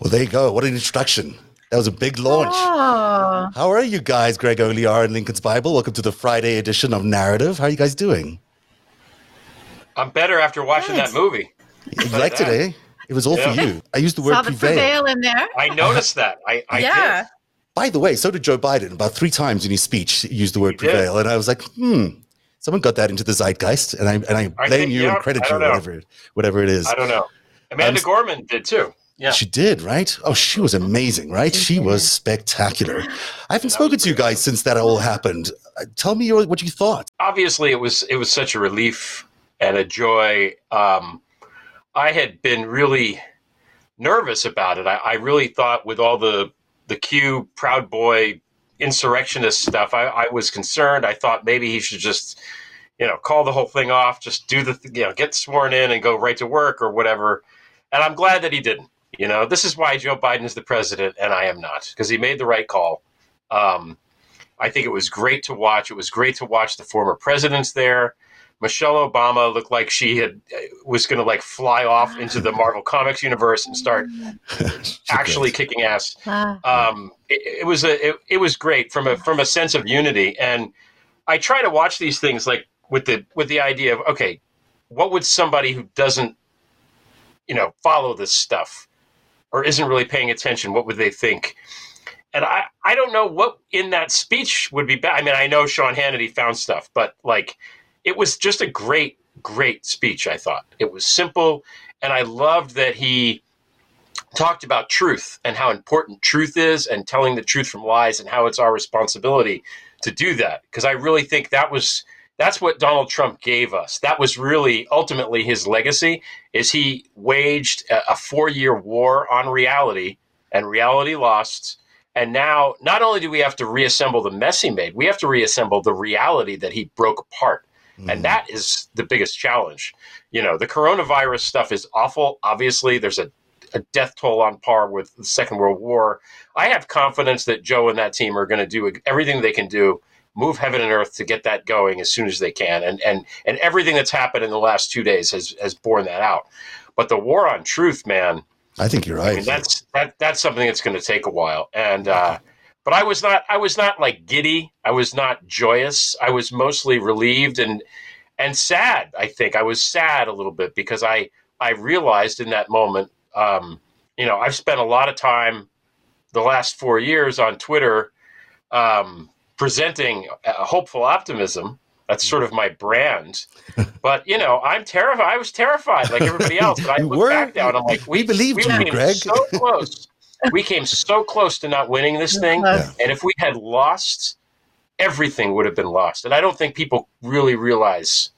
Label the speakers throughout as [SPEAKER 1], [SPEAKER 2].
[SPEAKER 1] Well, there you go. What an introduction. That was a big launch. Oh. How are you guys, Greg Olear and Lincoln's Bible? Welcome to the Friday edition of Narrativ. How are you guys doing?
[SPEAKER 2] I'm better after watching that movie.
[SPEAKER 1] You liked it, eh? It was all yeah. for you. I used the word
[SPEAKER 3] Saw the prevail. prevail in there.
[SPEAKER 2] I noticed that. I, I yeah. Did.
[SPEAKER 1] By the way, so did Joe Biden. About three times in his speech, he used the word he prevail, did. and I was like, hmm. Someone got that into the zeitgeist, and I and I blame I think, you and credit you, whatever whatever it is.
[SPEAKER 2] I don't know. Amanda um, Gorman did too. Yeah.
[SPEAKER 1] She did, right? Oh, she was amazing, right? She was spectacular. I haven't spoken to you guys since that all happened. Uh, tell me your, what you thought.
[SPEAKER 2] Obviously, it was it was such a relief and a joy. Um, I had been really nervous about it. I, I, really thought with all the the Q Proud Boy insurrectionist stuff, I, I, was concerned. I thought maybe he should just, you know, call the whole thing off, just do the, you know, get sworn in and go right to work or whatever. And I'm glad that he didn't. You know, this is why Joe Biden is the president and I am not, because he made the right call. Um, I think it was great to watch. It was great to watch the former presidents there. Michelle Obama looked like she had was going to like fly off into the Marvel Comics universe and start actually kicking ass. Um, it, it, was a it, it, was great from a from a sense of unity, and I try to watch these things like with the with the idea of okay, what would somebody who doesn't you know follow this stuff or isn't really paying attention, what would they think? And I, I don't know what in that speech would be bad. I mean, I know Sean Hannity found stuff, but like it was just a great, great speech, I thought. It was simple, and I loved that he talked about truth and how important truth is and telling the truth from lies and how it's our responsibility to do that. Because I really think that was that's what Donald Trump gave us. That was really ultimately his legacy is he waged a, a four-year war on reality and reality lost. And now not only do we have to reassemble the mess he made, we have to reassemble the reality that he broke apart. Mm. And that is the biggest challenge. You know, the coronavirus stuff is awful. Obviously, there's a, a death toll on par with the Second World War. I have confidence that Joe and that team are going to do everything they can do, move heaven and earth to get that going as soon as they can. And and and everything that's happened in the last two days has has borne that out. But the war on truth, man.
[SPEAKER 1] I think you're right. I
[SPEAKER 2] mean, that's that that's something that's going to take a while. And uh, but I was not I was not like giddy. I was not joyous. I was mostly relieved and and sad. I think I was sad a little bit because I I realized in that moment, um, you know, I've spent a lot of time the last four years on Twitter um, presenting hopeful optimism. That's sort of my brand. But you know, I'm terrified. I was terrified, like everybody else. But I look back now and I'm like,
[SPEAKER 1] we, we believed we you, Greg.
[SPEAKER 2] So close we came so close to not winning this thing. Uh-huh. Yeah. And if we had lost, everything would have been lost. And I don't think people really realize,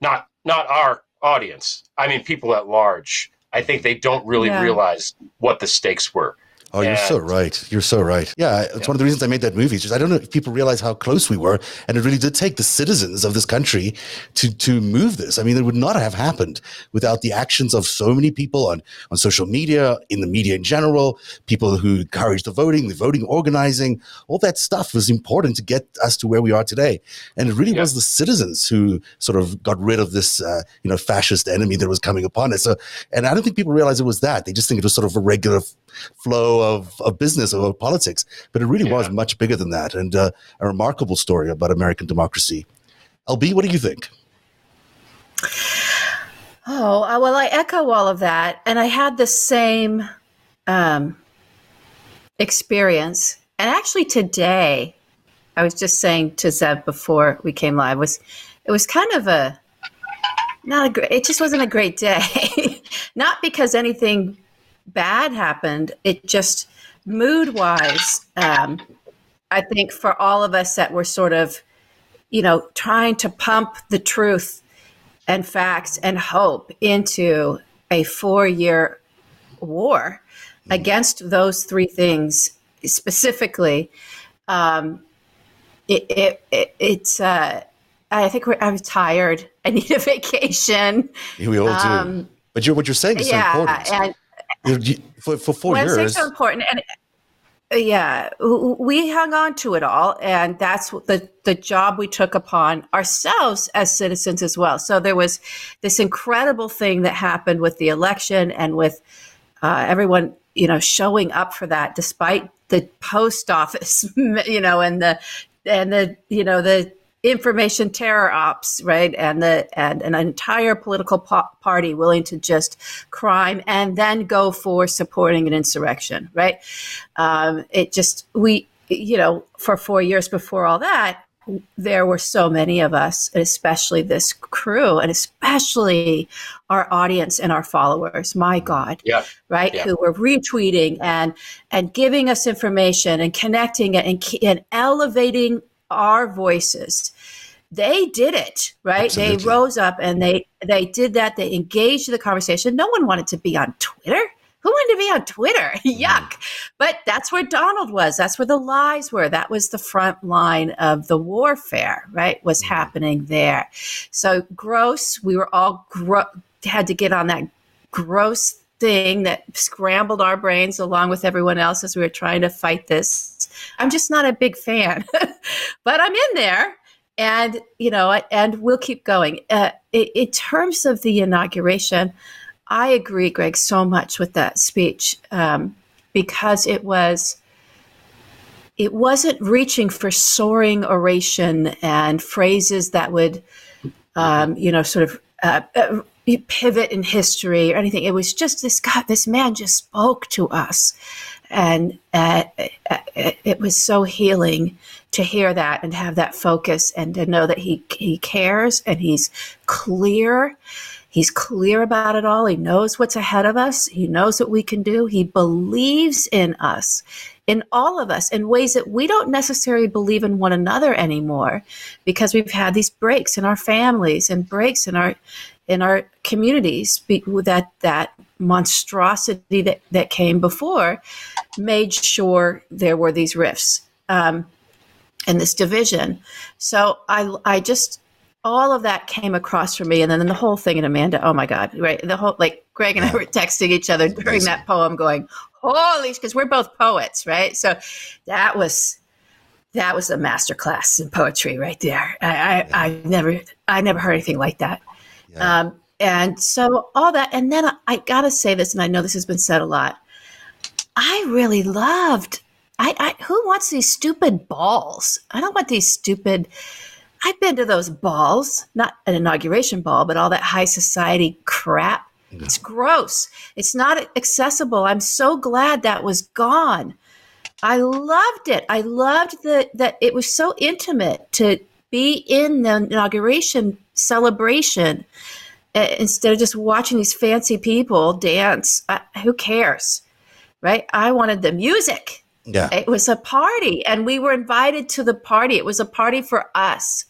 [SPEAKER 2] not not our audience. I mean, people at large. I think they don't really yeah. realize what the stakes were.
[SPEAKER 1] Oh, you're so right. You're so right. Yeah, it's yeah. one of the reasons I made that movie. just I don't know if people realize how close we were, and it really did take the citizens of this country to to move this. I mean, it would not have happened without the actions of so many people on on social media, in the media in general, people who encouraged the voting, the voting organizing, all that stuff was important to get us to where we are today. And it really yeah. was the citizens who sort of got rid of this, uh, you know, fascist enemy that was coming upon us. So, and I don't think people realize it was that. They just think it was sort of a regular flow of, of business of politics, but it really yeah. was much bigger than that, and uh, a remarkable story about American democracy. LB, what do you think?
[SPEAKER 3] Oh uh, well, I echo all of that, and I had the same um, experience. And actually, today, I was just saying to Zev before we came live was it was kind of a not a great. It just wasn't a great day. not because anything bad happened. It just mood wise, um, I think for all of us that were sort of, you know, trying to pump the truth and facts and hope into a four year war mm-hmm. against those three things specifically. Um, it, it, it, it's, uh, I think I'm tired. I need a vacation.
[SPEAKER 1] We all do. Um, but you're, what you're saying is yeah, so important. And, for, for four
[SPEAKER 3] well,
[SPEAKER 1] years.
[SPEAKER 3] so important. And yeah, we hung on to it all, and that's the the job we took upon ourselves as citizens as well. So there was this incredible thing that happened with the election and with uh, everyone you know showing up for that despite the post office you know and the and the you know the information terror ops right and the and an entire political po- party willing to just crime and then go for supporting an insurrection right um, it just we you know for four years before all that there were so many of us, especially this crew, and especially our audience and our followers. My God,
[SPEAKER 2] yeah,
[SPEAKER 3] right, yeah. who were retweeting and and giving us information and connecting it and, and elevating our voices. They did it, right? Absolutely. They rose up and they they did that. They engaged the conversation. No one wanted to be on Twitter who wanted to be on Twitter? Yuck. But that's where Donald was. That's where the lies were. That was the front line of the warfare, right? Was mm-hmm. happening there. So gross. We were all gro- had to get on that gross thing that scrambled our brains along with everyone else as we were trying to fight this. I'm just not a big fan, but I'm in there. And, you know, and we'll keep going. Uh, in, terms of the inauguration, I agree, Greg, so much with that speech um, because it was it wasn't reaching for soaring oration and phrases that would, um, you know, sort of uh, uh, pivot in history or anything. It was just this God, this man just spoke to us, and uh, uh it was so healing to hear that and have that focus and to know that he he cares and he's clear He's clear about it all. He knows what's ahead of us. He knows what we can do. He believes in us, in all of us, in ways that we don't necessarily believe in one another anymore because we've had these breaks in our families and breaks in our in our communities that that monstrosity that, that came before made sure there were these rifts um, and this division. So I I just all of that came across for me and then the whole thing and amanda oh my god right the whole like greg and i were texting each other during that poem going holy because we're both poets right so that was that was a master class in poetry right there i i. I never i never heard anything like that yeah. um, and so all that and then I, I gotta say this and i know this has been said a lot i really loved I, I who wants these stupid balls i don't want these stupid I've been to those balls, not an inauguration ball, but all that high society crap. No. It's gross. It's not accessible. I'm so glad that was gone. I loved it. I loved that that it was so intimate to be in the inauguration celebration instead of just watching these fancy people dance. Uh, who cares, right? I wanted the music.
[SPEAKER 1] Yeah.
[SPEAKER 3] It was a party, and we were invited to the party. It was a party for us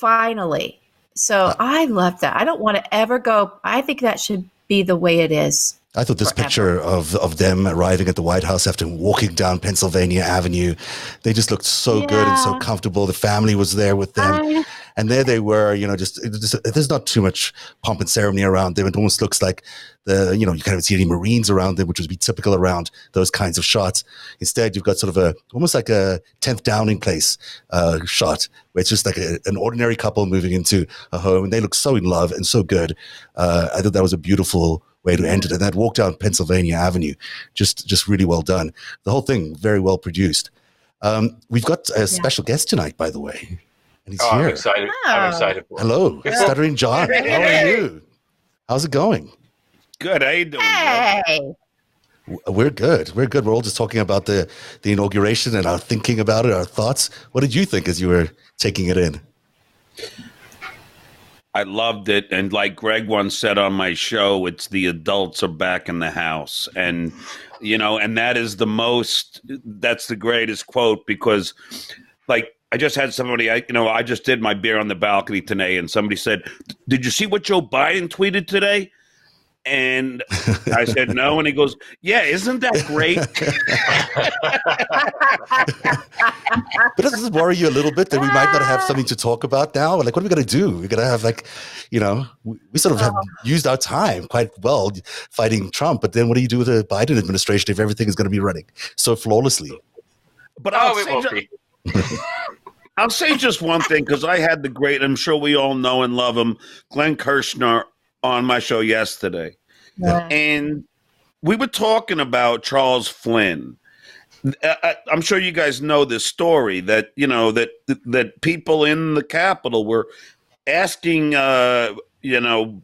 [SPEAKER 3] finally. So uh, I love that. I don't want to ever go. I think that should be the way it is.
[SPEAKER 1] I thought this forever. picture of, of them arriving at the White House after walking down Pennsylvania Avenue, they just looked so yeah. good and so comfortable. The family was there with them. I, and there they were, you know, just, just, there's not too much pomp and ceremony around them. It almost looks like the, you know, you kind of see any Marines around them, which would be typical around those kinds of shots. Instead, you've got sort of a, almost like a 10th Downing place uh, shot, where it's just like a, an ordinary couple moving into a home and they look so in love and so good. Uh, I thought that was a beautiful way to end it. And that walk down Pennsylvania Avenue, just, just really well done. The whole thing, very well produced. Um, we've got a yeah. special guest tonight, by the way and he's
[SPEAKER 2] oh,
[SPEAKER 1] here.
[SPEAKER 2] I'm excited. Oh. I'm excited.
[SPEAKER 1] Hello, Stuttering John. How are you? How's it going?
[SPEAKER 4] Good. How you doing? Hey.
[SPEAKER 1] We're good. We're good. We're all just talking about the the inauguration and our thinking about it, our thoughts. What did you think as you were taking it in?
[SPEAKER 4] I loved it, and like Greg once said on my show, it's the adults are back in the house, and you know, and that is the most. That's the greatest quote because, like I just had somebody, I, you know, I just did my beer on the balcony today, and somebody said, "Did you see what Joe Biden tweeted today?" And I said no, and he goes, "Yeah, isn't that great?"
[SPEAKER 1] but does this worry you a little bit that we might not have something to talk about now? Like, what are we going to do? We're going to have like, you know, we sort of have oh. used our time quite well fighting Trump, but then what do you do with the Biden administration if everything is going to be running so flawlessly?
[SPEAKER 4] But oh, it won't be. I'll say just one thing because I had the great, I'm sure we all know and love him, Glenn Kirshner on my show yesterday. Yeah. And we were talking about Charles Flynn. I, am sure you guys know this story that you know that that people in the Capitol were asking, uh, you know,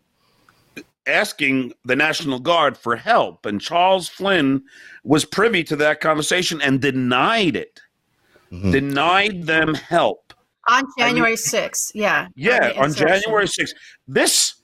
[SPEAKER 4] asking the National Guard for help, and Charles Flynn was privy to that conversation and denied it, mm-hmm. denied them help
[SPEAKER 3] on January I mean, 6th. Yeah,
[SPEAKER 4] yeah, on January 6th. This,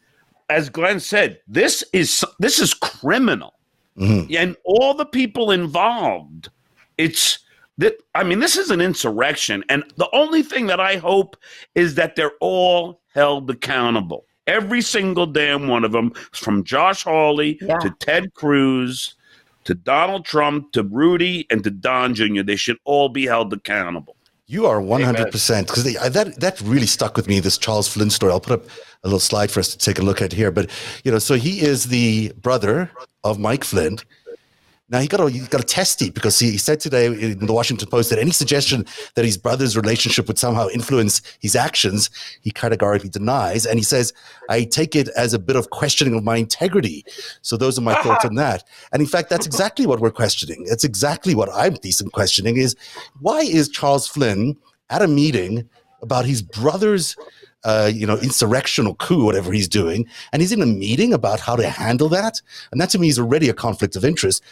[SPEAKER 4] as Glenn said, this is this is criminal, mm-hmm. and all the people involved. It's that I mean, this is an insurrection, and the only thing that I hope is that they're all held accountable. Every single damn one of them, from Josh Hawley yeah. to Ted Cruz to Donald Trump to Rudy and to Don Jr., they should all be held accountable.
[SPEAKER 1] You are 100% because that that really stuck with me this Charles Flynn story. I'll put up a little slide for us to take a look at here, but you know, so he is the brother of Mike Flynn now he got a he got a testy because he, he said today in the Washington Post that any suggestion that his brother's relationship would somehow influence his actions, he categorically denies, and he says, "I take it as a bit of questioning of my integrity." So those are my thoughts on that. And in fact, that's exactly what we're questioning. That's exactly what I'm decent questioning: is why is Charles Flynn at a meeting about his brother's uh, you know, insurrectional coup, whatever he's doing, and he's in a meeting about how to handle that. And that to me is already a conflict of interest.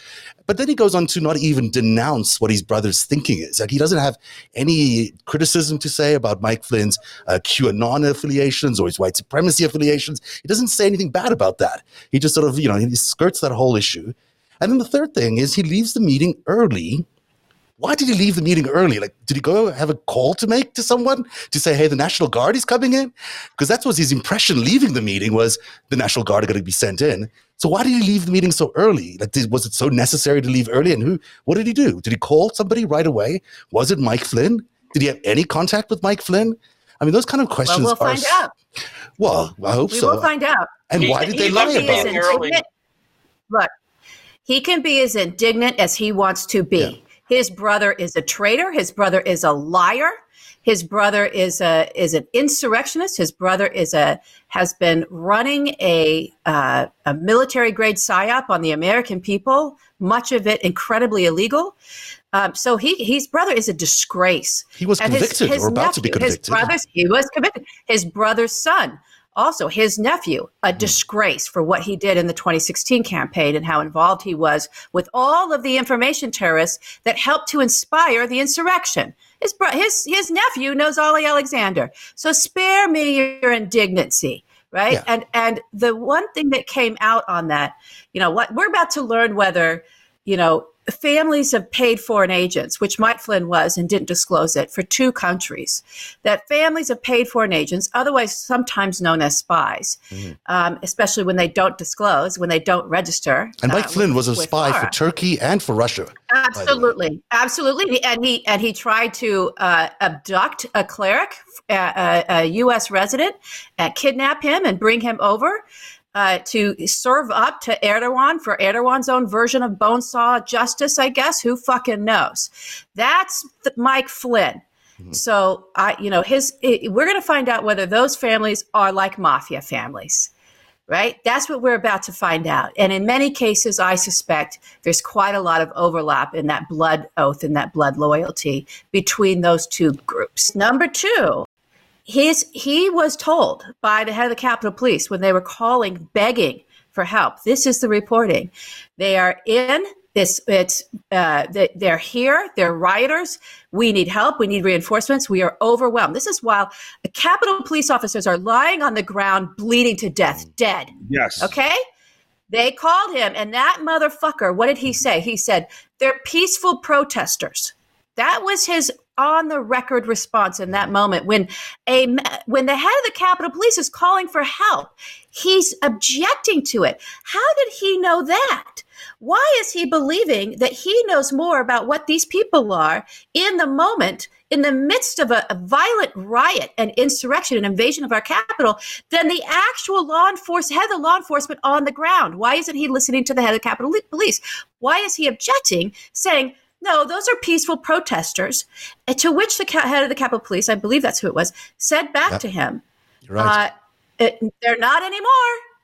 [SPEAKER 1] But then he goes on to not even denounce what his brother's thinking is. Like he doesn't have any criticism to say about Mike Flynn's uh, QAnon affiliations or his white supremacy affiliations. He doesn't say anything bad about that. He just sort of, you know, he skirts that whole issue. And then the third thing is he leaves the meeting early why did he leave the meeting early? Like, did he go have a call to make to someone to say, hey, the National Guard is coming in? Because that was his impression leaving the meeting was the National Guard are going to be sent in. So why did he leave the meeting so early? Like, did, was it so necessary to leave early? And who? What did he do? Did he call somebody right away? Was it Mike Flynn? Did he have any contact with Mike Flynn? I mean, those kind of questions.
[SPEAKER 3] Well, we'll
[SPEAKER 1] are,
[SPEAKER 3] find out.
[SPEAKER 1] Well, I hope
[SPEAKER 3] we
[SPEAKER 1] so.
[SPEAKER 3] We will find out.
[SPEAKER 1] And
[SPEAKER 3] he,
[SPEAKER 1] why did they lie about it?
[SPEAKER 3] Look, he can be as indignant as he wants to be. Yeah. His brother is a traitor. His brother is a liar. His brother is a is an insurrectionist. His brother is a has been running a uh, a military grade psyop on the American people. Much of it incredibly illegal. Um, so he his brother is a disgrace.
[SPEAKER 1] He was and convicted his, his or about nephew, to be convicted.
[SPEAKER 3] His brothers, he was convicted. His brother's son also, his nephew, a hmm. disgrace for what he did in the 2016 campaign and how involved he was with all of the information terrorists that helped to inspire the insurrection. His, his, his nephew knows Ali Alexander. So spare me your indignancy right yeah. and and the one thing that came out on that you know what we're about to learn whether you know families of paid foreign agents, which Mike Flynn was and didn't disclose it, for two countries, that families of paid foreign agents, otherwise sometimes known as spies, mm. um, especially when they don't disclose, when they don't register.
[SPEAKER 1] And Mike uh, Flynn was a spy for Turkey and for Russia.
[SPEAKER 3] Absolutely, absolutely, and he and he tried to uh, abduct a cleric, a, a, a U.S. resident, and kidnap him and bring him over uh, to serve up to Erdogan for Erdogan's own version of bone saw justice, I guess. Who fucking knows? That's the, Mike Flynn. Mm-hmm. So I, you know, his. It, we're going to find out whether those families are like mafia families, right? That's what we're about to find out. And in many cases, I suspect there's quite a lot of overlap in that blood oath and that blood loyalty between those two groups. Number two, his he was told by the head of the Capitol Police when they were calling, begging for help. This is the reporting. They are in this. It's uh, they're here. They're rioters. We need help. We need reinforcements. We are overwhelmed. This is while the Capitol Police officers are lying on the ground, bleeding to death, dead.
[SPEAKER 4] Yes.
[SPEAKER 3] Okay. They called him, and that motherfucker. What did he say? He said they're peaceful protesters. That was his on the record response in that moment when a when the head of the Capitol Police is calling for help. He's objecting to it. How did he know that? Why is he believing that he knows more about what these people are in the moment, in the midst of a, a violent riot and insurrection and invasion of our capital, than the actual law enforcement head of law enforcement on the ground? Why isn't he listening to the head of Capitol Police? Why is he objecting, saying, no, those are peaceful protesters. To which the head of the Capitol Police, I believe that's who it was, said back yep. to him,
[SPEAKER 1] right. Uh,
[SPEAKER 3] it, they're not anymore.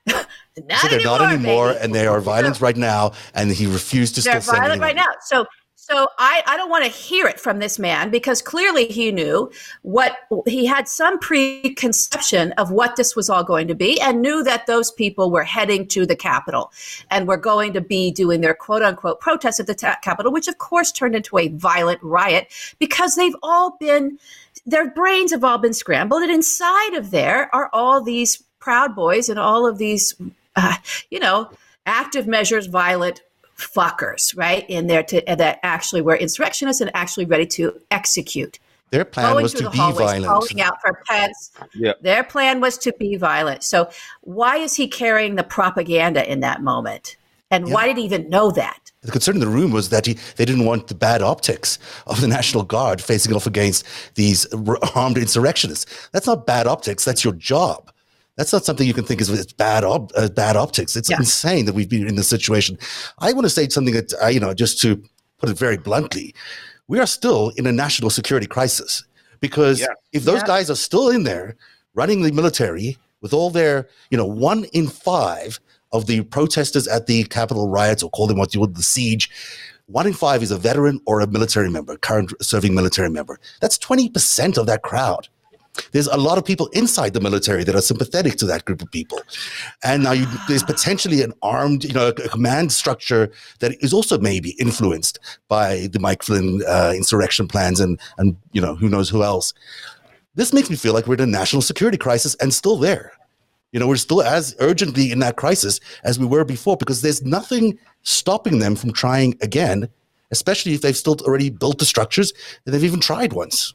[SPEAKER 3] not
[SPEAKER 1] so they're
[SPEAKER 3] anymore,
[SPEAKER 1] not anymore,
[SPEAKER 3] baby.
[SPEAKER 1] and they are violent right now, and he refused to
[SPEAKER 3] they're violent right now. So so I, I don't want to hear it from this man because clearly he knew what he had some preconception of what this was all going to be and knew that those people were heading to the Capitol and were going to be doing their quote unquote protest at the ta- Capitol, which of course turned into a violent riot because they've all been, their brains have all been scrambled. And inside of there are all these Proud Boys and all of these, uh, you know, active measures, violent fuckers, right? In there to that actually were insurrectionists and actually ready to execute.
[SPEAKER 1] Their plan
[SPEAKER 3] Going
[SPEAKER 1] was to
[SPEAKER 3] the
[SPEAKER 1] be
[SPEAKER 3] hallways,
[SPEAKER 1] violent.
[SPEAKER 3] calling out for Pence.
[SPEAKER 4] Yeah.
[SPEAKER 3] Their plan was to be violent. So why is he carrying the propaganda in that moment? And why did he even know that?
[SPEAKER 1] The concern in the room was that he, they didn't want the bad optics of the National Guard facing off against these armed insurrectionists. That's not bad optics. That's your job. That's not something you can think is it's bad, op- uh, bad optics. It's
[SPEAKER 3] Yeah.
[SPEAKER 1] insane that we've been in this situation. I want to say something that, uh, you know, just to put it very bluntly, we are still in a national security crisis because
[SPEAKER 4] Yeah.
[SPEAKER 1] if those
[SPEAKER 3] Yeah.
[SPEAKER 1] guys are still in there running the military with all their, you know, one in five of the protesters at the Capitol riots, or call them what you would, the siege, one in five is a veteran or a military member, current serving military member. That's 20% of that crowd. There's a lot of people inside the military that are sympathetic to that group of people. And now you, there's potentially an armed, you know, a command structure that is also maybe influenced by the Mike Flynn uh, insurrection plans and, and, you know, who knows who else. This makes me feel like we're in a national security crisis and still there. You know, we're still as urgently in that crisis as we were before because there's nothing stopping them from trying again, especially if they've still already built the structures and they've even tried once.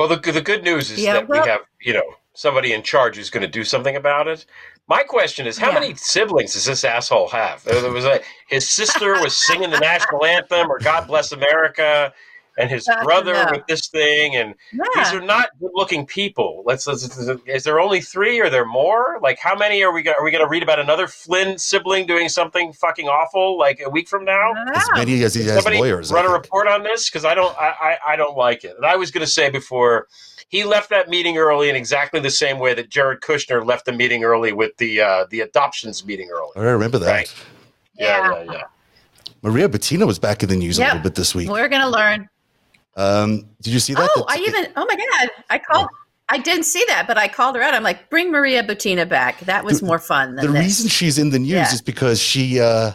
[SPEAKER 2] Well, the the good news is
[SPEAKER 3] Yeah,
[SPEAKER 2] that
[SPEAKER 3] well-
[SPEAKER 2] we have you know somebody in charge who's going to do something about it. My question is, how
[SPEAKER 3] Yeah.
[SPEAKER 2] many siblings does this asshole have? There was a, his sister was singing the national anthem or "God Bless America," and his
[SPEAKER 3] Uh,
[SPEAKER 2] brother
[SPEAKER 3] no.
[SPEAKER 2] with this thing, and these are not good-looking people. Let's, let's, is there only three? Are there more? Like, how many are we? Go, are we going to read about another Flynn sibling doing something fucking awful like a week from now?
[SPEAKER 1] As many as he has
[SPEAKER 2] somebody
[SPEAKER 1] lawyers.
[SPEAKER 2] Run a report on this because I don't I, I I don't like it. And I was going to say before he left that meeting early in exactly the same way that Jared Kushner left the meeting early with the uh, the adoptions meeting early.
[SPEAKER 1] I remember that.
[SPEAKER 2] Right. Yeah, yeah, yeah.
[SPEAKER 1] Maria Butina was back in the news a little bit this week.
[SPEAKER 3] We're going to learn.
[SPEAKER 1] Um, did you see that?
[SPEAKER 3] Oh,
[SPEAKER 1] That-
[SPEAKER 3] I even, oh my God, I called, I didn't see that, but I called her out. I'm like, bring Maria Butina back. That was more fun than
[SPEAKER 1] the
[SPEAKER 3] this.
[SPEAKER 1] reason she's in the news
[SPEAKER 3] Yeah.
[SPEAKER 1] is because she, uh,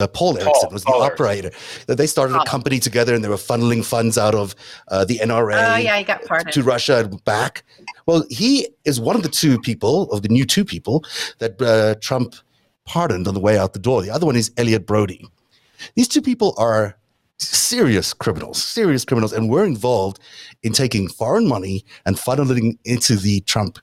[SPEAKER 1] uh, Paul Erickson was the
[SPEAKER 2] Paul
[SPEAKER 1] operator. That they started a
[SPEAKER 3] Oh.
[SPEAKER 1] company together and they were funneling funds out of uh, the NRA
[SPEAKER 3] oh, yeah, he got pardoned.
[SPEAKER 1] to Russia and back. Well, he is one of the two people, of the new two people, that uh, Trump pardoned on the way out the door. The other one is Elliott Broidy. These two people are serious criminals, serious criminals, and were involved in taking foreign money and funneling into the Trump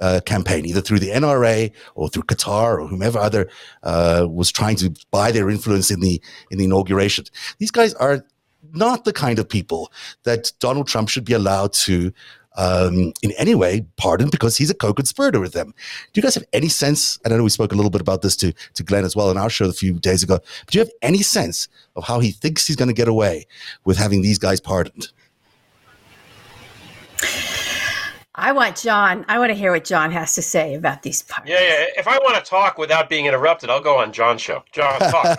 [SPEAKER 1] uh, campaign, either through the NRA or through Qatar or whomever other uh, was trying to buy their influence in the in the inauguration. These guys are not the kind of people that Donald Trump should be allowed to. Um, in any way, pardoned because he's a co-conspirator with them. Do you guys have any sense? And I know we spoke a little bit about this to to Glenn as well in our show a few days ago. But do you have any sense of how he thinks he's going to get away with having these guys pardoned?
[SPEAKER 3] I want John, I want to hear what John has to say about these parties.
[SPEAKER 2] Yeah, yeah. If I want to talk without being interrupted, I'll go on John's show. John, talk.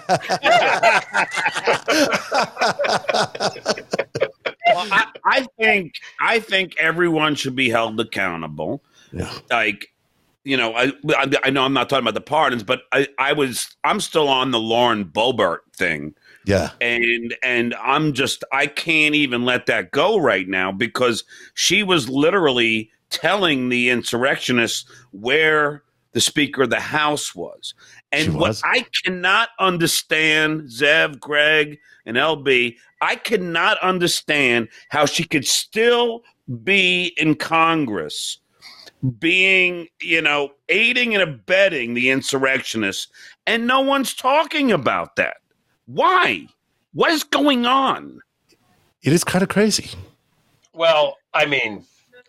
[SPEAKER 4] Well, I, I think I think everyone should be held accountable.
[SPEAKER 1] Yeah.
[SPEAKER 4] Like, you know, I I, I know I'm not talking about the pardons, but I, I was I'm still on the Lauren Boebert thing.
[SPEAKER 1] Yeah.
[SPEAKER 4] and and I'm just I can't even let that go right now because she was literally telling the insurrectionists where the Speaker of the House was.
[SPEAKER 1] She
[SPEAKER 4] And what? I cannot understand, Zev, Greg, and LB, I cannot understand how she could still be in Congress being, you know, aiding and abetting the insurrectionists, and no one's talking about that. Why? What is going on?
[SPEAKER 1] It is kind of crazy.
[SPEAKER 2] well, I mean,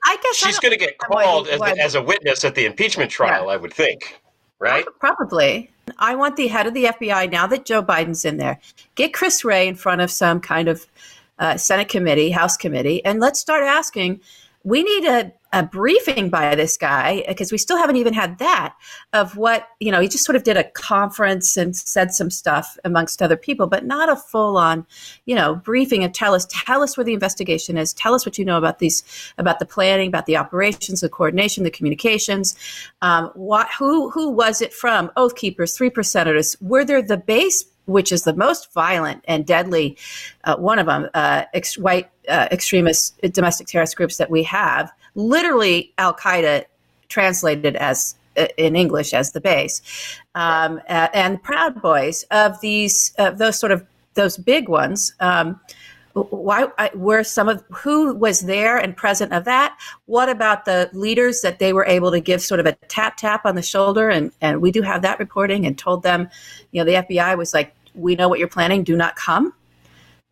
[SPEAKER 3] I guess
[SPEAKER 2] she's going to get
[SPEAKER 3] understand why he-
[SPEAKER 2] called as, as a witness at the impeachment trial, I would think. Right?
[SPEAKER 3] Probably. I want the head of the FBI, now that Joe Biden's in there, get Chris Wray in front of some kind of uh, Senate committee, House committee, and let's start asking. We need a, a briefing by this guy because we still haven't even had that of what you know he just sort of did a conference and said some stuff amongst other people but not a full on you know briefing and tell us tell us where the investigation is tell us what you know about these about the planning about the operations the coordination the communications um, what who who was it from? Oath keepers three percenters were there the base which is the most violent and deadly uh, one of them uh, ex- white uh, extremist domestic terrorist groups that we have literally Al Qaeda translated as uh, in English as the base, um, and Proud Boys of these those sort of those big ones. Um, why were some of who was there and present of that? What about the leaders that they were able to give sort of a tap tap on the shoulder? And and we do have that reporting and told them, you know, the FBI was like, we know what you're planning, do not come.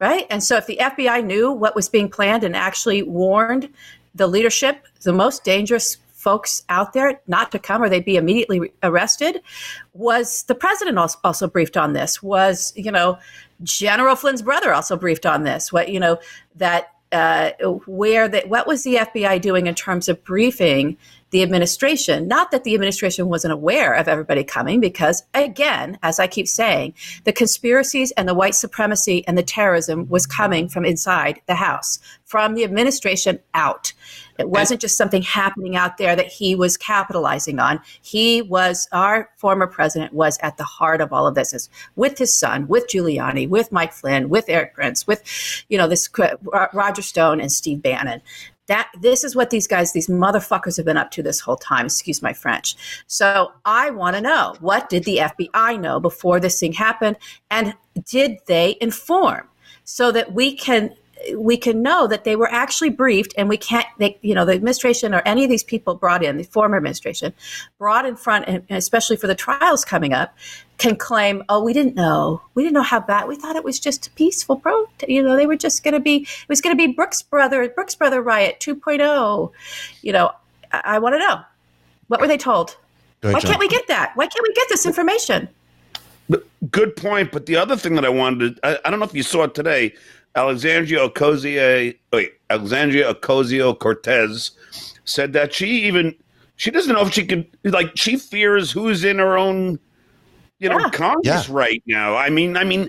[SPEAKER 3] Right. And so if the FBI knew what was being planned and actually warned the leadership, the most dangerous folks out there not to come or they'd be immediately arrested was the president also, briefed on this was you know general flynn's brother also briefed on this what you know that uh, where that what was the fbi doing in terms of briefing the administration. Not that the administration wasn't aware of everybody coming, because again, as I keep saying, the conspiracies and the white supremacy and the terrorism was coming from inside the House, from the administration out. It wasn't just something happening out there that he was capitalizing on. He was, our former president was at the heart of all of this, with his son, with Giuliani, with Mike Flynn, with Erik Prince, with, you know, this uh, Roger Stone and Steve Bannon. That this is what these guys these motherfuckers have been up to this whole time. Excuse my french. So i want to know what did the fbi know before this thing happened? And did they inform so that we can we can know that they were actually briefed and we can't they you know the administration or any of these people brought in the former administration brought in front and especially for the trials coming up can claim oh we didn't know. We didn't know how bad we thought it was just a peaceful protest you know they were just going to be it was going to be brooks brother brooks brother riot 2.0 you know i, I want to know. What were they told? Ahead, why can't we get that? Why can't we get this information?
[SPEAKER 4] Good point. But the other thing that I wanted, I, I, don't know if you saw it today. Alexandria Ocasio, wait, Alexandria Ocasio Cortez said that she even she doesn't know if she can like she fears who's in her own you know yeah. Congress yeah. right now. I mean, I mean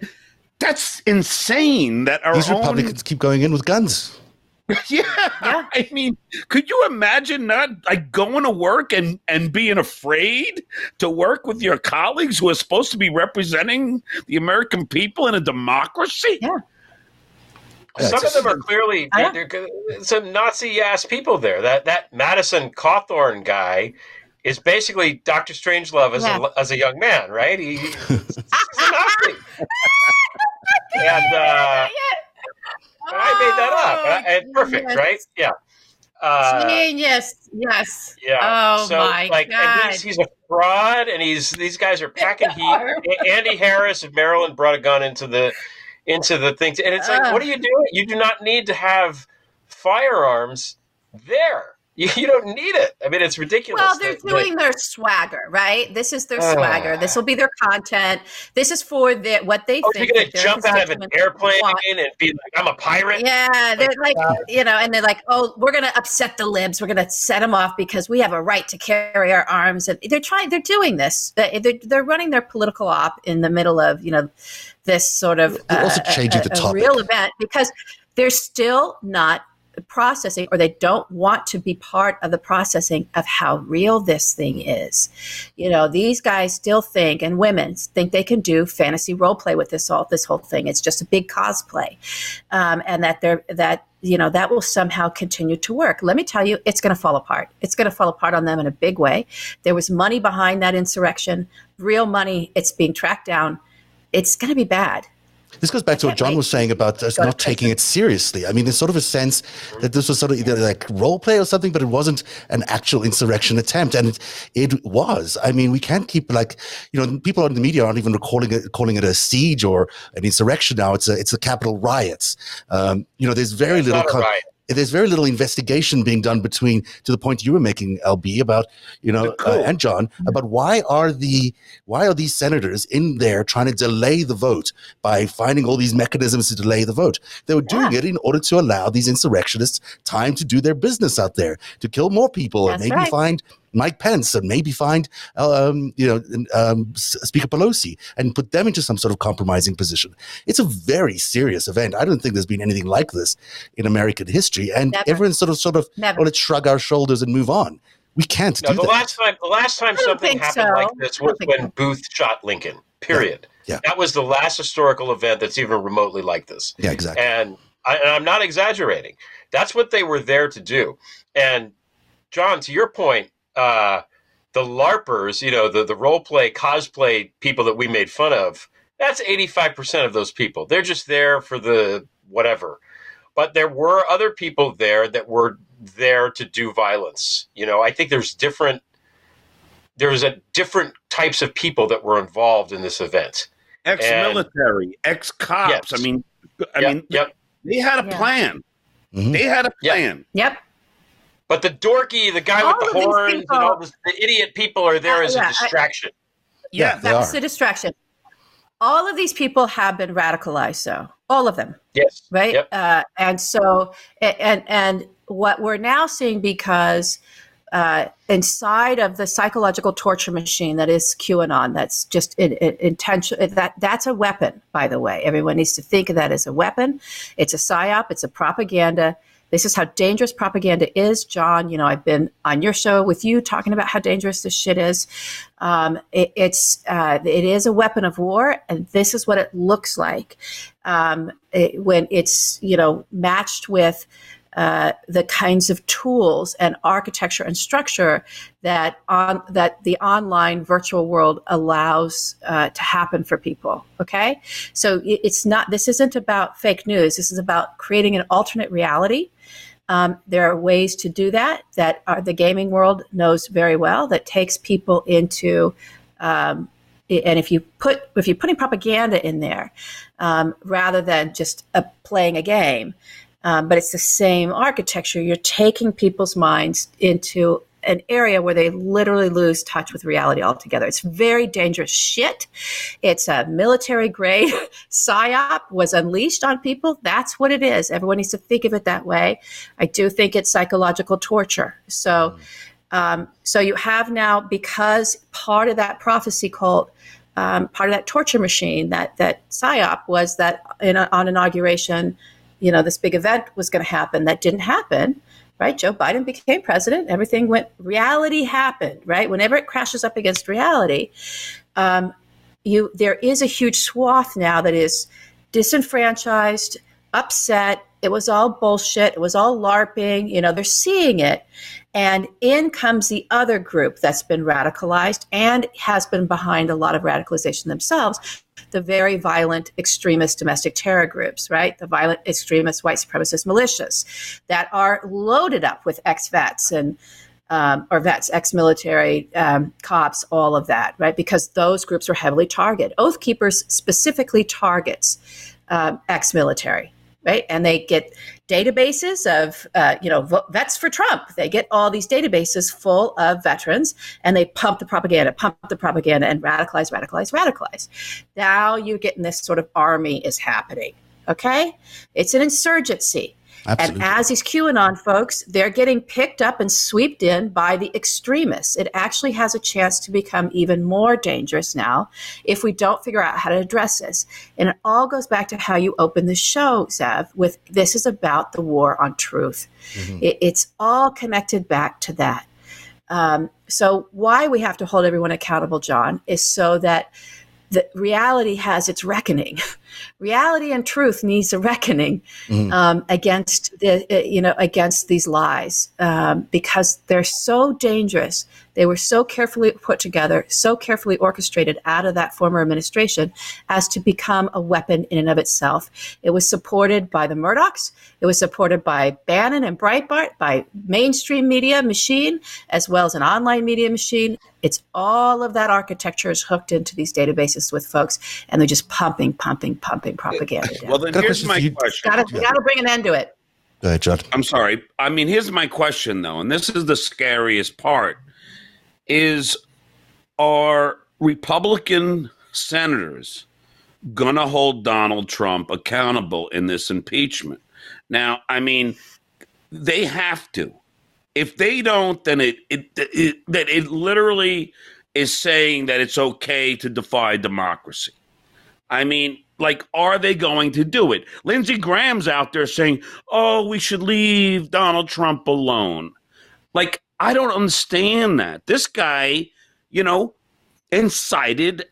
[SPEAKER 4] that's insane that our
[SPEAKER 1] these own, Republicans keep going in with guns.
[SPEAKER 4] Yeah. yeah. I mean, could you imagine not like going to work and and being afraid to work with your colleagues who are supposed to be representing the American people in a democracy?
[SPEAKER 3] Yeah.
[SPEAKER 2] Yeah, some of them are clearly they're, they're, some Nazi ass people there. That that Madison Cawthorn guy is basically Doctor Strangelove as yeah. a as a young man, right? He, he's a Nazi. and uh, I made that up. Oh, and perfect, yes. right? Yeah.
[SPEAKER 3] Uh, Genius. Yes.
[SPEAKER 2] Yeah.
[SPEAKER 3] Oh
[SPEAKER 2] so,
[SPEAKER 3] my
[SPEAKER 2] like,
[SPEAKER 3] god.
[SPEAKER 2] He's, he's, a fraud, and he's these guys are packing heat. Andy Harris of Maryland brought a gun into the into the things. And it's like, what are you doing? You do not need to have firearms there. You, you don't need it. I mean, it's ridiculous.
[SPEAKER 3] Well, they're that, doing that, their swagger, right? This is their uh, swagger. This will be their content. This is for the, what they
[SPEAKER 2] oh,
[SPEAKER 3] think.
[SPEAKER 2] You're going to jump out of an airplane want. and be like, I'm a pirate?
[SPEAKER 3] Yeah. They're like, like uh, you know, and they're like, oh, we're going to upset the libs. We're going to set them off because we have a right to carry our arms. And they're trying, they're doing this. They're, they're running their political op in the middle of, you know, this sort of
[SPEAKER 1] uh, also changing the topic.
[SPEAKER 3] real event because they're still not processing or they don't want to be part of the processing of how real this thing is. You know, these guys still think and women think they can do fantasy role play with this all this whole thing. It's just a big cosplay. Um, and that they're that you know that will somehow continue to work let me tell you it's going to fall apart it's going to fall apart on them in a big way there was money behind that insurrection real money it's being tracked down it's going to be bad.
[SPEAKER 1] This goes back to what John wait. was saying about us not taking it seriously. I mean, there's sort of a sense that this was sort of either like role play or something, but it wasn't an actual insurrection attempt, and it, it was. I mean, we can't keep like you know people in the media aren't even recalling it, calling it a siege or an insurrection now. It's a it's a Capitol riots. Um, you know, there's very
[SPEAKER 2] it's
[SPEAKER 1] little.
[SPEAKER 2] Con-
[SPEAKER 1] there's very little investigation being done between to the point you were making lb about you know
[SPEAKER 4] coup.
[SPEAKER 1] uh, and john about why are the why are these senators in there trying to delay the vote by finding all these mechanisms to delay the vote they were doing
[SPEAKER 3] Yeah.
[SPEAKER 1] it in order to allow these insurrectionists time to do their business out there to kill more people and maybe
[SPEAKER 3] right.
[SPEAKER 1] find Mike Pence and maybe find um, you know um, Speaker Pelosi and put them into some sort of compromising position. It's a very serious event. I don't think there's been anything like this in American history, and
[SPEAKER 3] Never.
[SPEAKER 1] everyone's sort of sort of
[SPEAKER 3] Never.
[SPEAKER 1] well, let's shrug our shoulders and move on. We can't
[SPEAKER 2] No,
[SPEAKER 1] do
[SPEAKER 2] the
[SPEAKER 1] that.
[SPEAKER 2] last time the last time something happened
[SPEAKER 3] so.
[SPEAKER 2] like this was when
[SPEAKER 3] so.
[SPEAKER 2] Booth shot Lincoln. Period.
[SPEAKER 1] Yeah.
[SPEAKER 2] That was the last historical event that's even remotely like this.
[SPEAKER 1] yeah, exactly.
[SPEAKER 2] And, I, and I'm not exaggerating. That's what they were there to do. And John, to your point, uh, the LARPers, you know, the, the role play, cosplay people that we made fun of, that's 85% of those people. They're just there for the whatever. But there were other people there that were there to do violence. You know, I think there's different there's a different types of people that were involved in this event.
[SPEAKER 4] Ex-military, ex-cops.
[SPEAKER 2] Yes.
[SPEAKER 4] I mean, I
[SPEAKER 2] yep,
[SPEAKER 4] mean,
[SPEAKER 2] yep.
[SPEAKER 4] they had a
[SPEAKER 3] Yeah.
[SPEAKER 4] plan.
[SPEAKER 1] Mhm.
[SPEAKER 4] They had a
[SPEAKER 2] Yeah.
[SPEAKER 4] plan.
[SPEAKER 3] Yep.
[SPEAKER 2] But the dorky, the guy
[SPEAKER 3] All
[SPEAKER 2] with the horns
[SPEAKER 3] people-
[SPEAKER 2] and all this, the idiot people are there
[SPEAKER 3] Uh,
[SPEAKER 2] as
[SPEAKER 3] yeah, I-
[SPEAKER 2] a distraction.
[SPEAKER 1] Yeah,
[SPEAKER 4] Yeah,
[SPEAKER 1] they
[SPEAKER 3] That's
[SPEAKER 1] are.
[SPEAKER 3] the distraction. All of these people have been radicalized, so all of them.
[SPEAKER 2] yes.
[SPEAKER 3] right
[SPEAKER 2] Yep.
[SPEAKER 3] uh, and so and and what we're now seeing because uh, inside of the psychological torture machine that is QAnon, that's just in, in, intention. That that's a weapon, by the way. Everyone needs to think of that as a weapon. It's a psyop. It's a propaganda. This is how dangerous propaganda is, John. You know, I've been on your show with you talking about how dangerous this shit is. Um, it, it's uh, it is a weapon of war, and this is what it looks like um, it, when it's you know matched with uh, the kinds of tools and architecture and structure that on that the online virtual world allows uh, to happen for people. Okay, so it's not. This isn't about fake news. This is about creating an alternate reality. Um, there are ways to do that that are, the gaming world knows very well. That takes people into um, and if you put if you're putting propaganda in there um, rather than just a, playing a game, um, but it's the same architecture. You're taking people's minds into an area where they literally lose touch with reality altogether. It's very dangerous shit. It's a military grade psyop was unleashed on people. That's what it is. Everyone needs to think of it that way. I do think it's psychological torture. So, um, so you have now because part of that prophecy cult um, part of that torture machine, that that psyop was that in on inauguration, you know, this big event was going to happen. That didn't happen, right? Joe Biden became president. Everything went. Reality happened, right? Whenever it crashes up against reality, um, you there is a huge swath now that is disenfranchised, upset. It was all bullshit. It was all LARPing. You know, they're seeing it. And in comes the other group that's been radicalized and has been behind a lot of radicalization themselves the very violent extremist domestic terror groups, right? The violent extremist white supremacist militias that are loaded up with ex vets and um, or vets, ex-military um, cops, all of that, right? Because those groups are heavily targeted. Oath Keepers specifically targets um, ex-military, right? And they get databases of, uh, you know, vets for Trump. They get all these databases full of veterans, and they pump the propaganda, pump the propaganda, and radicalize, radicalize, radicalize. Now you're getting this sort of army is happening. Okay, it's an insurgency.
[SPEAKER 1] Absolutely.
[SPEAKER 3] And as these QAnon folks, they're getting picked up and swept in by the extremists. It actually has a chance to become even more dangerous now if we don't figure out how to address this. And it all goes back to how you open the show, Zev, with this is about the war on truth.
[SPEAKER 1] Mhm.
[SPEAKER 3] It, it's all connected back to that. Um, so, why we have to hold everyone accountable, John, is so that the reality has its reckoning. reality and truth needs a reckoning
[SPEAKER 1] Mhm.
[SPEAKER 3] um, against the uh, you know against these lies um, because they're so dangerous. They were so carefully put together, so carefully orchestrated out of that former administration as to become a weapon in and of itself. It was supported by the Murdochs. It was supported by Bannon and Breitbart, by mainstream media machine, as well as an online media machine. It's all of that architecture is hooked into these databases with folks, and they're just pumping, pumping, pumping propaganda. Down.
[SPEAKER 4] Well, then
[SPEAKER 1] Got a
[SPEAKER 4] here's my
[SPEAKER 1] you.
[SPEAKER 4] question.
[SPEAKER 3] Got to got to bring an end to it.
[SPEAKER 1] Go ahead, Judd.
[SPEAKER 4] I'm sorry. I mean, here's my question though, and this is the scariest part: is are Republican senators gonna hold Donald Trump accountable in this impeachment? Now, I mean, they have to. If they don't, then it it, it that it literally is saying that it's okay to defy democracy. I mean, like, are they going to do it? Lindsey Graham's out there saying, oh, we should leave Donald Trump alone. Like, I don't understand that. This guy, you know, incited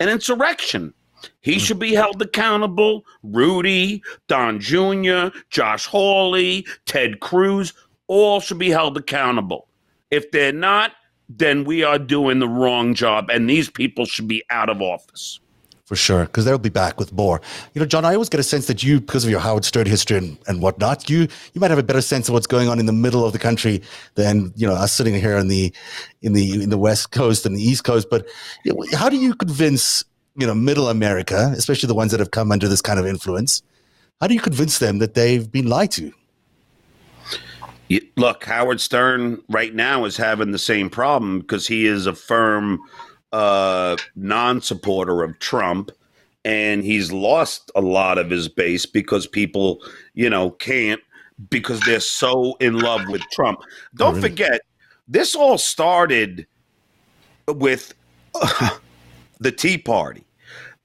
[SPEAKER 4] an insurrection. He should be held accountable. Rudy, Don Jr., Josh Hawley, Ted Cruz, all should be held accountable. If they're not, then we are doing the wrong job, and these people should be out of office.
[SPEAKER 1] For sure, because they'll be back with more. You know, John, I always get a sense that you, because of your Howard Stern history and, and whatnot, you you might have a better sense of what's going on in the middle of the country than you know us sitting here in the in the in the West Coast and the East Coast. But you know, how do you convince you know Middle America, especially the ones that have come under this kind of influence? How do you convince them that they've been lied to?
[SPEAKER 4] Look, Howard Stern right now is having the same problem because he is a firm uh, non-supporter of Trump, and he's lost a lot of his base because people, you know, can't because they're so in love with Trump. Don't oh, really? forget, this all started with uh, the Tea Party.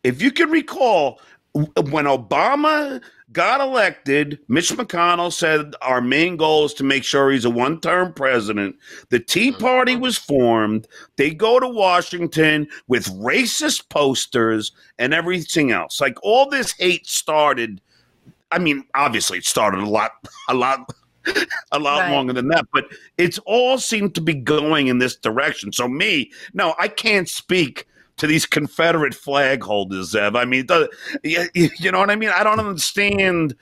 [SPEAKER 4] If you can recall, when Obama got elected, Mitch McConnell said our main goal is to make sure he's a one term president. The Tea mm-hmm. Party was formed. They go to Washington with racist posters and everything else. Like all this hate started. I mean, obviously, it started a lot, a lot. a lot right. longer than that, but it's all seemed to be going in this direction. So, me, no, I can't speak to these Confederate flag holders, Zev. I mean, you know what I mean? I don't understand.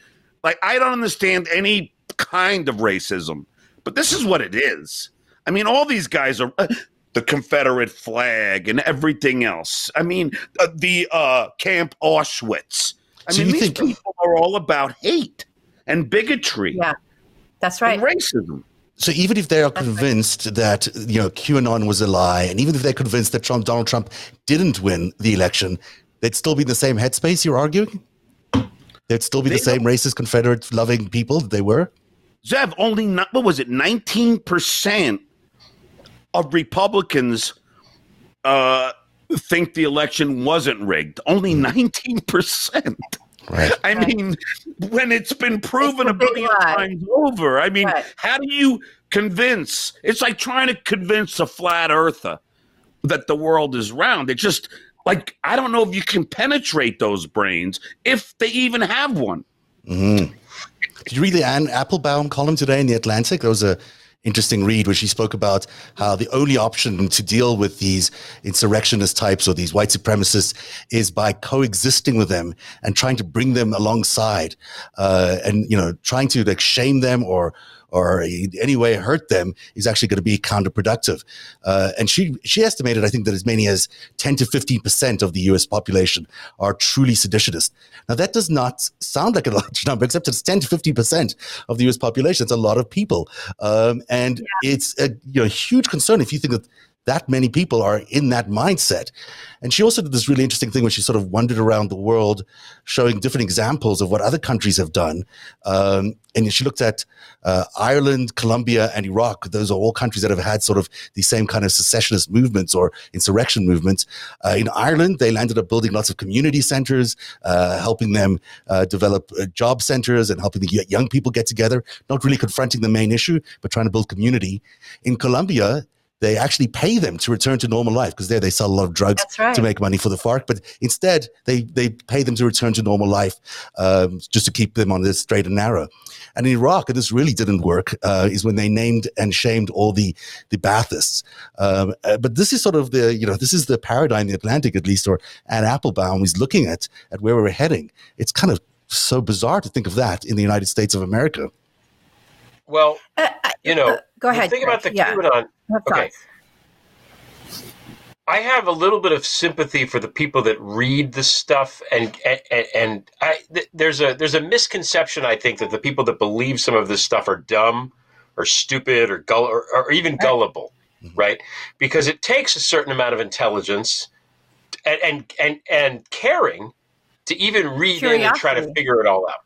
[SPEAKER 4] Like, I don't understand any kind of racism, but this is what it is. I mean, all these guys are uh, the Confederate flag and everything else. I mean, uh, the uh, Camp Auschwitz. I so mean, these think- people are all about hate and bigotry.
[SPEAKER 3] Yeah, that's right.
[SPEAKER 4] racism.
[SPEAKER 1] So even if they are convinced that you know QAnon was a lie, and even if they're convinced that Trump, Donald Trump didn't win the election, they'd still be in the same headspace. You're arguing? They'd still be they the same racist, Confederate loving people that they were.
[SPEAKER 4] Zev, only not, what was it? Nineteen percent of Republicans uh, think the election wasn't rigged. Only nineteen percent.
[SPEAKER 1] Right.
[SPEAKER 4] I mean, when it's been proven it's a billion times over, I mean, right. how do you convince? It's like trying to convince a flat earther that the world is round. It just like I don't know if you can penetrate those brains if they even have one.
[SPEAKER 1] Mm-hmm. Did you read the Anne Applebaum column today in the Atlantic? There was a interesting read where she spoke about how the only option to deal with these insurrectionist types or these white supremacists is by coexisting with them and trying to bring them alongside uh, and you know trying to like shame them or or in any way hurt them is actually going to be counterproductive. Uh, and she she estimated, I think, that as many as 10 to 15 percent of the U.S. population are truly seditionist. Now that does not sound like a large number, except it's 10 to 15 percent of the U.S. population. It's a lot of people, um, and yeah. it's a you know huge concern if you think that that many people are in that mindset. And she also did this really interesting thing where she sort of wandered around the world showing different examples of what other countries have done. Um, and she looked at uh, Ireland, Colombia, and Iraq. Those are all countries that have had sort of the same kind of secessionist movements or insurrection movements. Uh, in Ireland, they landed up building lots of community centers, uh, helping them uh, develop uh, job centers and helping the young people get together, not really confronting the main issue, but trying to build community. In Colombia, they actually pay them to return to normal life because there they sell a lot of drugs right. to make money for the FARC. But instead, they they pay them to return to normal life um, just to keep them on the straight and narrow. And in Iraq, and this really didn't work, uh, is when they named and shamed all the the Baathists. Um, uh, but this is sort of the you know this is the paradigm the Atlantic at least, or Anne Applebaum is looking at at where we're heading. It's kind of so bizarre to think of that in the United States of America.
[SPEAKER 2] Well, uh, you know, uh,
[SPEAKER 3] go ahead.
[SPEAKER 2] Think about the yeah. QAnon. Okay. I have a little bit of sympathy for the people that read the stuff, and and, and I, th- there's a there's a misconception I think that the people that believe some of this stuff are dumb, or stupid, or gull or, or even gullible, mm-hmm. right? Because it takes a certain amount of intelligence and and and, and caring to even read Curiosity. in and try to figure it all out.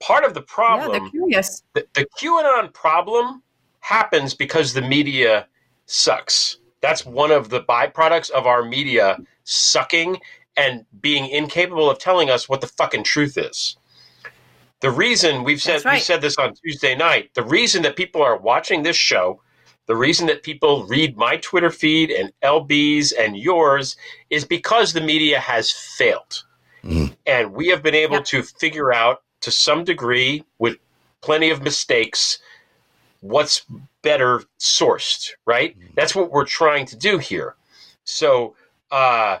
[SPEAKER 2] Part of the problem,
[SPEAKER 3] yeah,
[SPEAKER 2] the, the QAnon problem happens because the media sucks. That's one of the byproducts of our media sucking and being incapable of telling us what the fucking truth is. The reason we've said right. we said this on Tuesday night, the reason that people are watching this show, the reason that people read my Twitter feed and LB's and yours is because the media has failed. Mm. And we have been able yep. to figure out to some degree with plenty of mistakes what's better sourced, right? Mm. That's what we're trying to do here. So, uh,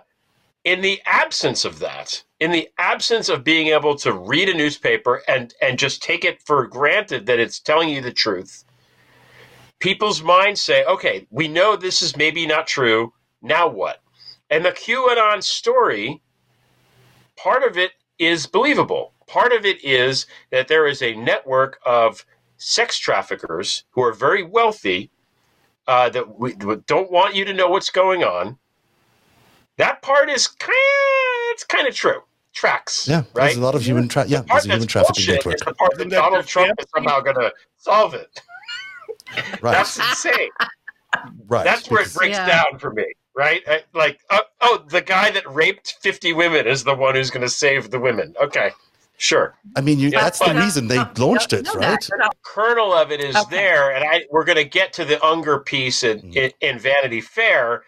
[SPEAKER 2] in the absence of that, in the absence of being able to read a newspaper and and just take it for granted that it's telling you the truth, people's minds say, "Okay, we know this is maybe not true. Now what?" And the QAnon story, part of it is believable. Part of it is that there is a network of sex traffickers who are very wealthy uh, that we, don't want you to know what's going on. That part is kind of, it's kind of true. Tracks.
[SPEAKER 1] Yeah,
[SPEAKER 2] right.
[SPEAKER 1] There's a lot of human tra- yeah, there's a human trafficking network.
[SPEAKER 2] the part that Donald Trump is somehow going to solve it.
[SPEAKER 1] right.
[SPEAKER 2] That's insane.
[SPEAKER 1] right.
[SPEAKER 2] That's where it breaks yeah. down for me. Right. I, like, uh, oh, the guy that raped 50 women is the one who's going to save the women. Okay. Sure.
[SPEAKER 1] I mean, you, yeah, that's the reason they launched it, right?
[SPEAKER 2] The kernel of it is okay. there, and I, we're going to get to the Unger piece in, mm. in, in, Vanity Fair,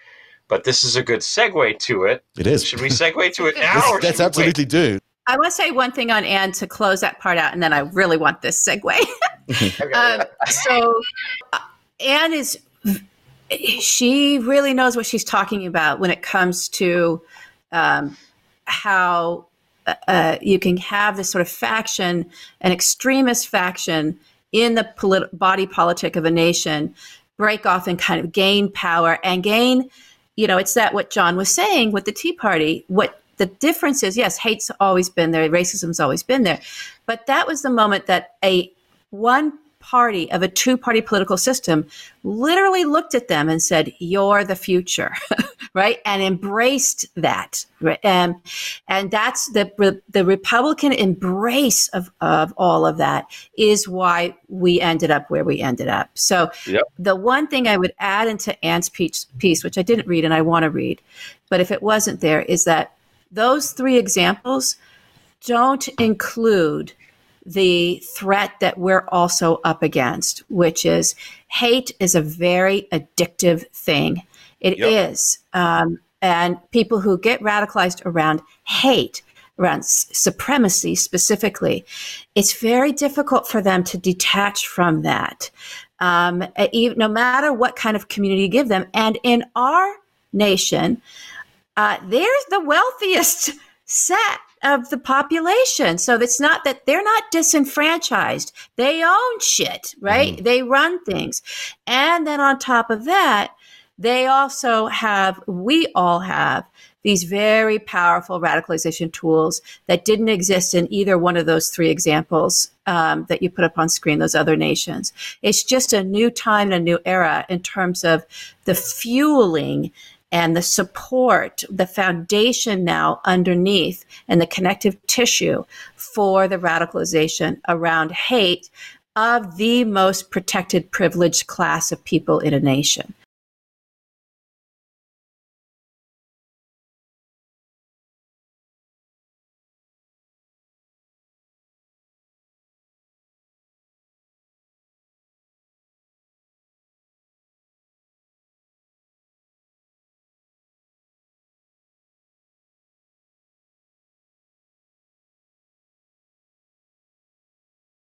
[SPEAKER 2] but this is a good segue to it.
[SPEAKER 1] It is.
[SPEAKER 2] Should we segue to it now?
[SPEAKER 1] that's absolutely do.
[SPEAKER 3] I want to say one thing on Anne to close that part out, and then I really want this segue. okay, um, so, uh, Anne is, she really knows what she's talking about when it comes to um, how uh, you can have this sort of faction, an extremist faction in the polit- body politic of a nation, break off and kind of gain power and gain. You know, it's that what John was saying with the Tea Party. What the difference is, yes, hate's always been there, racism's always been there, but that was the moment that a one party of a two party political system literally looked at them and said, You're the future, right? And embraced that. Right? And, and that's the, the Republican embrace of, of all of that is why we ended up where we ended up. So, yep. the one thing I would add into Anne's piece, piece, which I didn't read and I want to read, but if it wasn't there, is that those three examples don't include the threat that we're also up against, which is hate is a very addictive thing. It yep. is, um, and people who get radicalized around hate, around s- supremacy specifically, it's very difficult for them to detach from that. Um, even, no matter what kind of community you give them. And in our nation, uh, they're the wealthiest set of the population. So it's not that they're not disenfranchised. They own shit, right? Mm. They run things. And then on top of that, they also have, we all have these very powerful radicalization tools that didn't exist in either one of those three examples um, that you put up on screen, those other nations. It's just a new time and a new era in terms of the fueling and the support, the foundation now underneath and the connective tissue for the radicalization around hate of the most protected, privileged class of people in a nation.